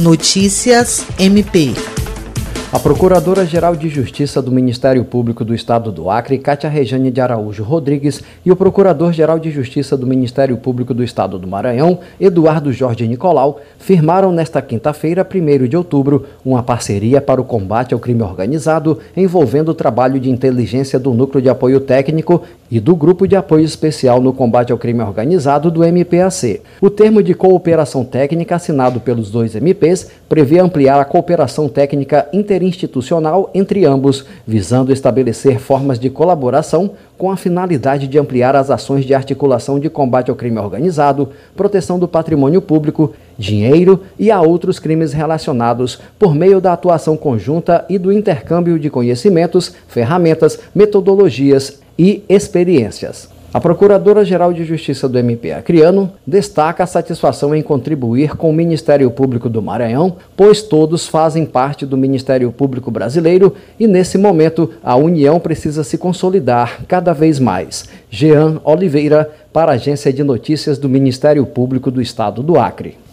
Notícias MP. A Procuradora-Geral de Justiça do Ministério Público do Estado do Acre, Cátia Rejane de Araújo Rodrigues, e o Procurador-Geral de Justiça do Ministério Público do Estado do Maranhão, Eduardo Jorge Nicolau, firmaram nesta quinta-feira, 1 de outubro, uma parceria para o combate ao crime organizado envolvendo o trabalho de inteligência do Núcleo de Apoio Técnico e do Grupo de Apoio Especial no Combate ao Crime Organizado do MPAC. O termo de cooperação técnica assinado pelos dois MPs prevê ampliar a cooperação técnica inter interinstitucional entre ambos, visando estabelecer formas de colaboração com a finalidade de ampliar as ações de articulação de combate ao crime organizado, proteção do patrimônio público, dinheiro e a outros crimes relacionados por meio da atuação conjunta e do intercâmbio de conhecimentos, ferramentas, metodologias e experiências. A Procuradora-Geral de Justiça do MP Acreano destaca a satisfação em contribuir com o Ministério Público do Maranhão, pois todos fazem parte do Ministério Público brasileiro e, nesse momento, a União precisa se consolidar cada vez mais. Jean Oliveira, para a Agência de Notícias do Ministério Público do Estado do Acre.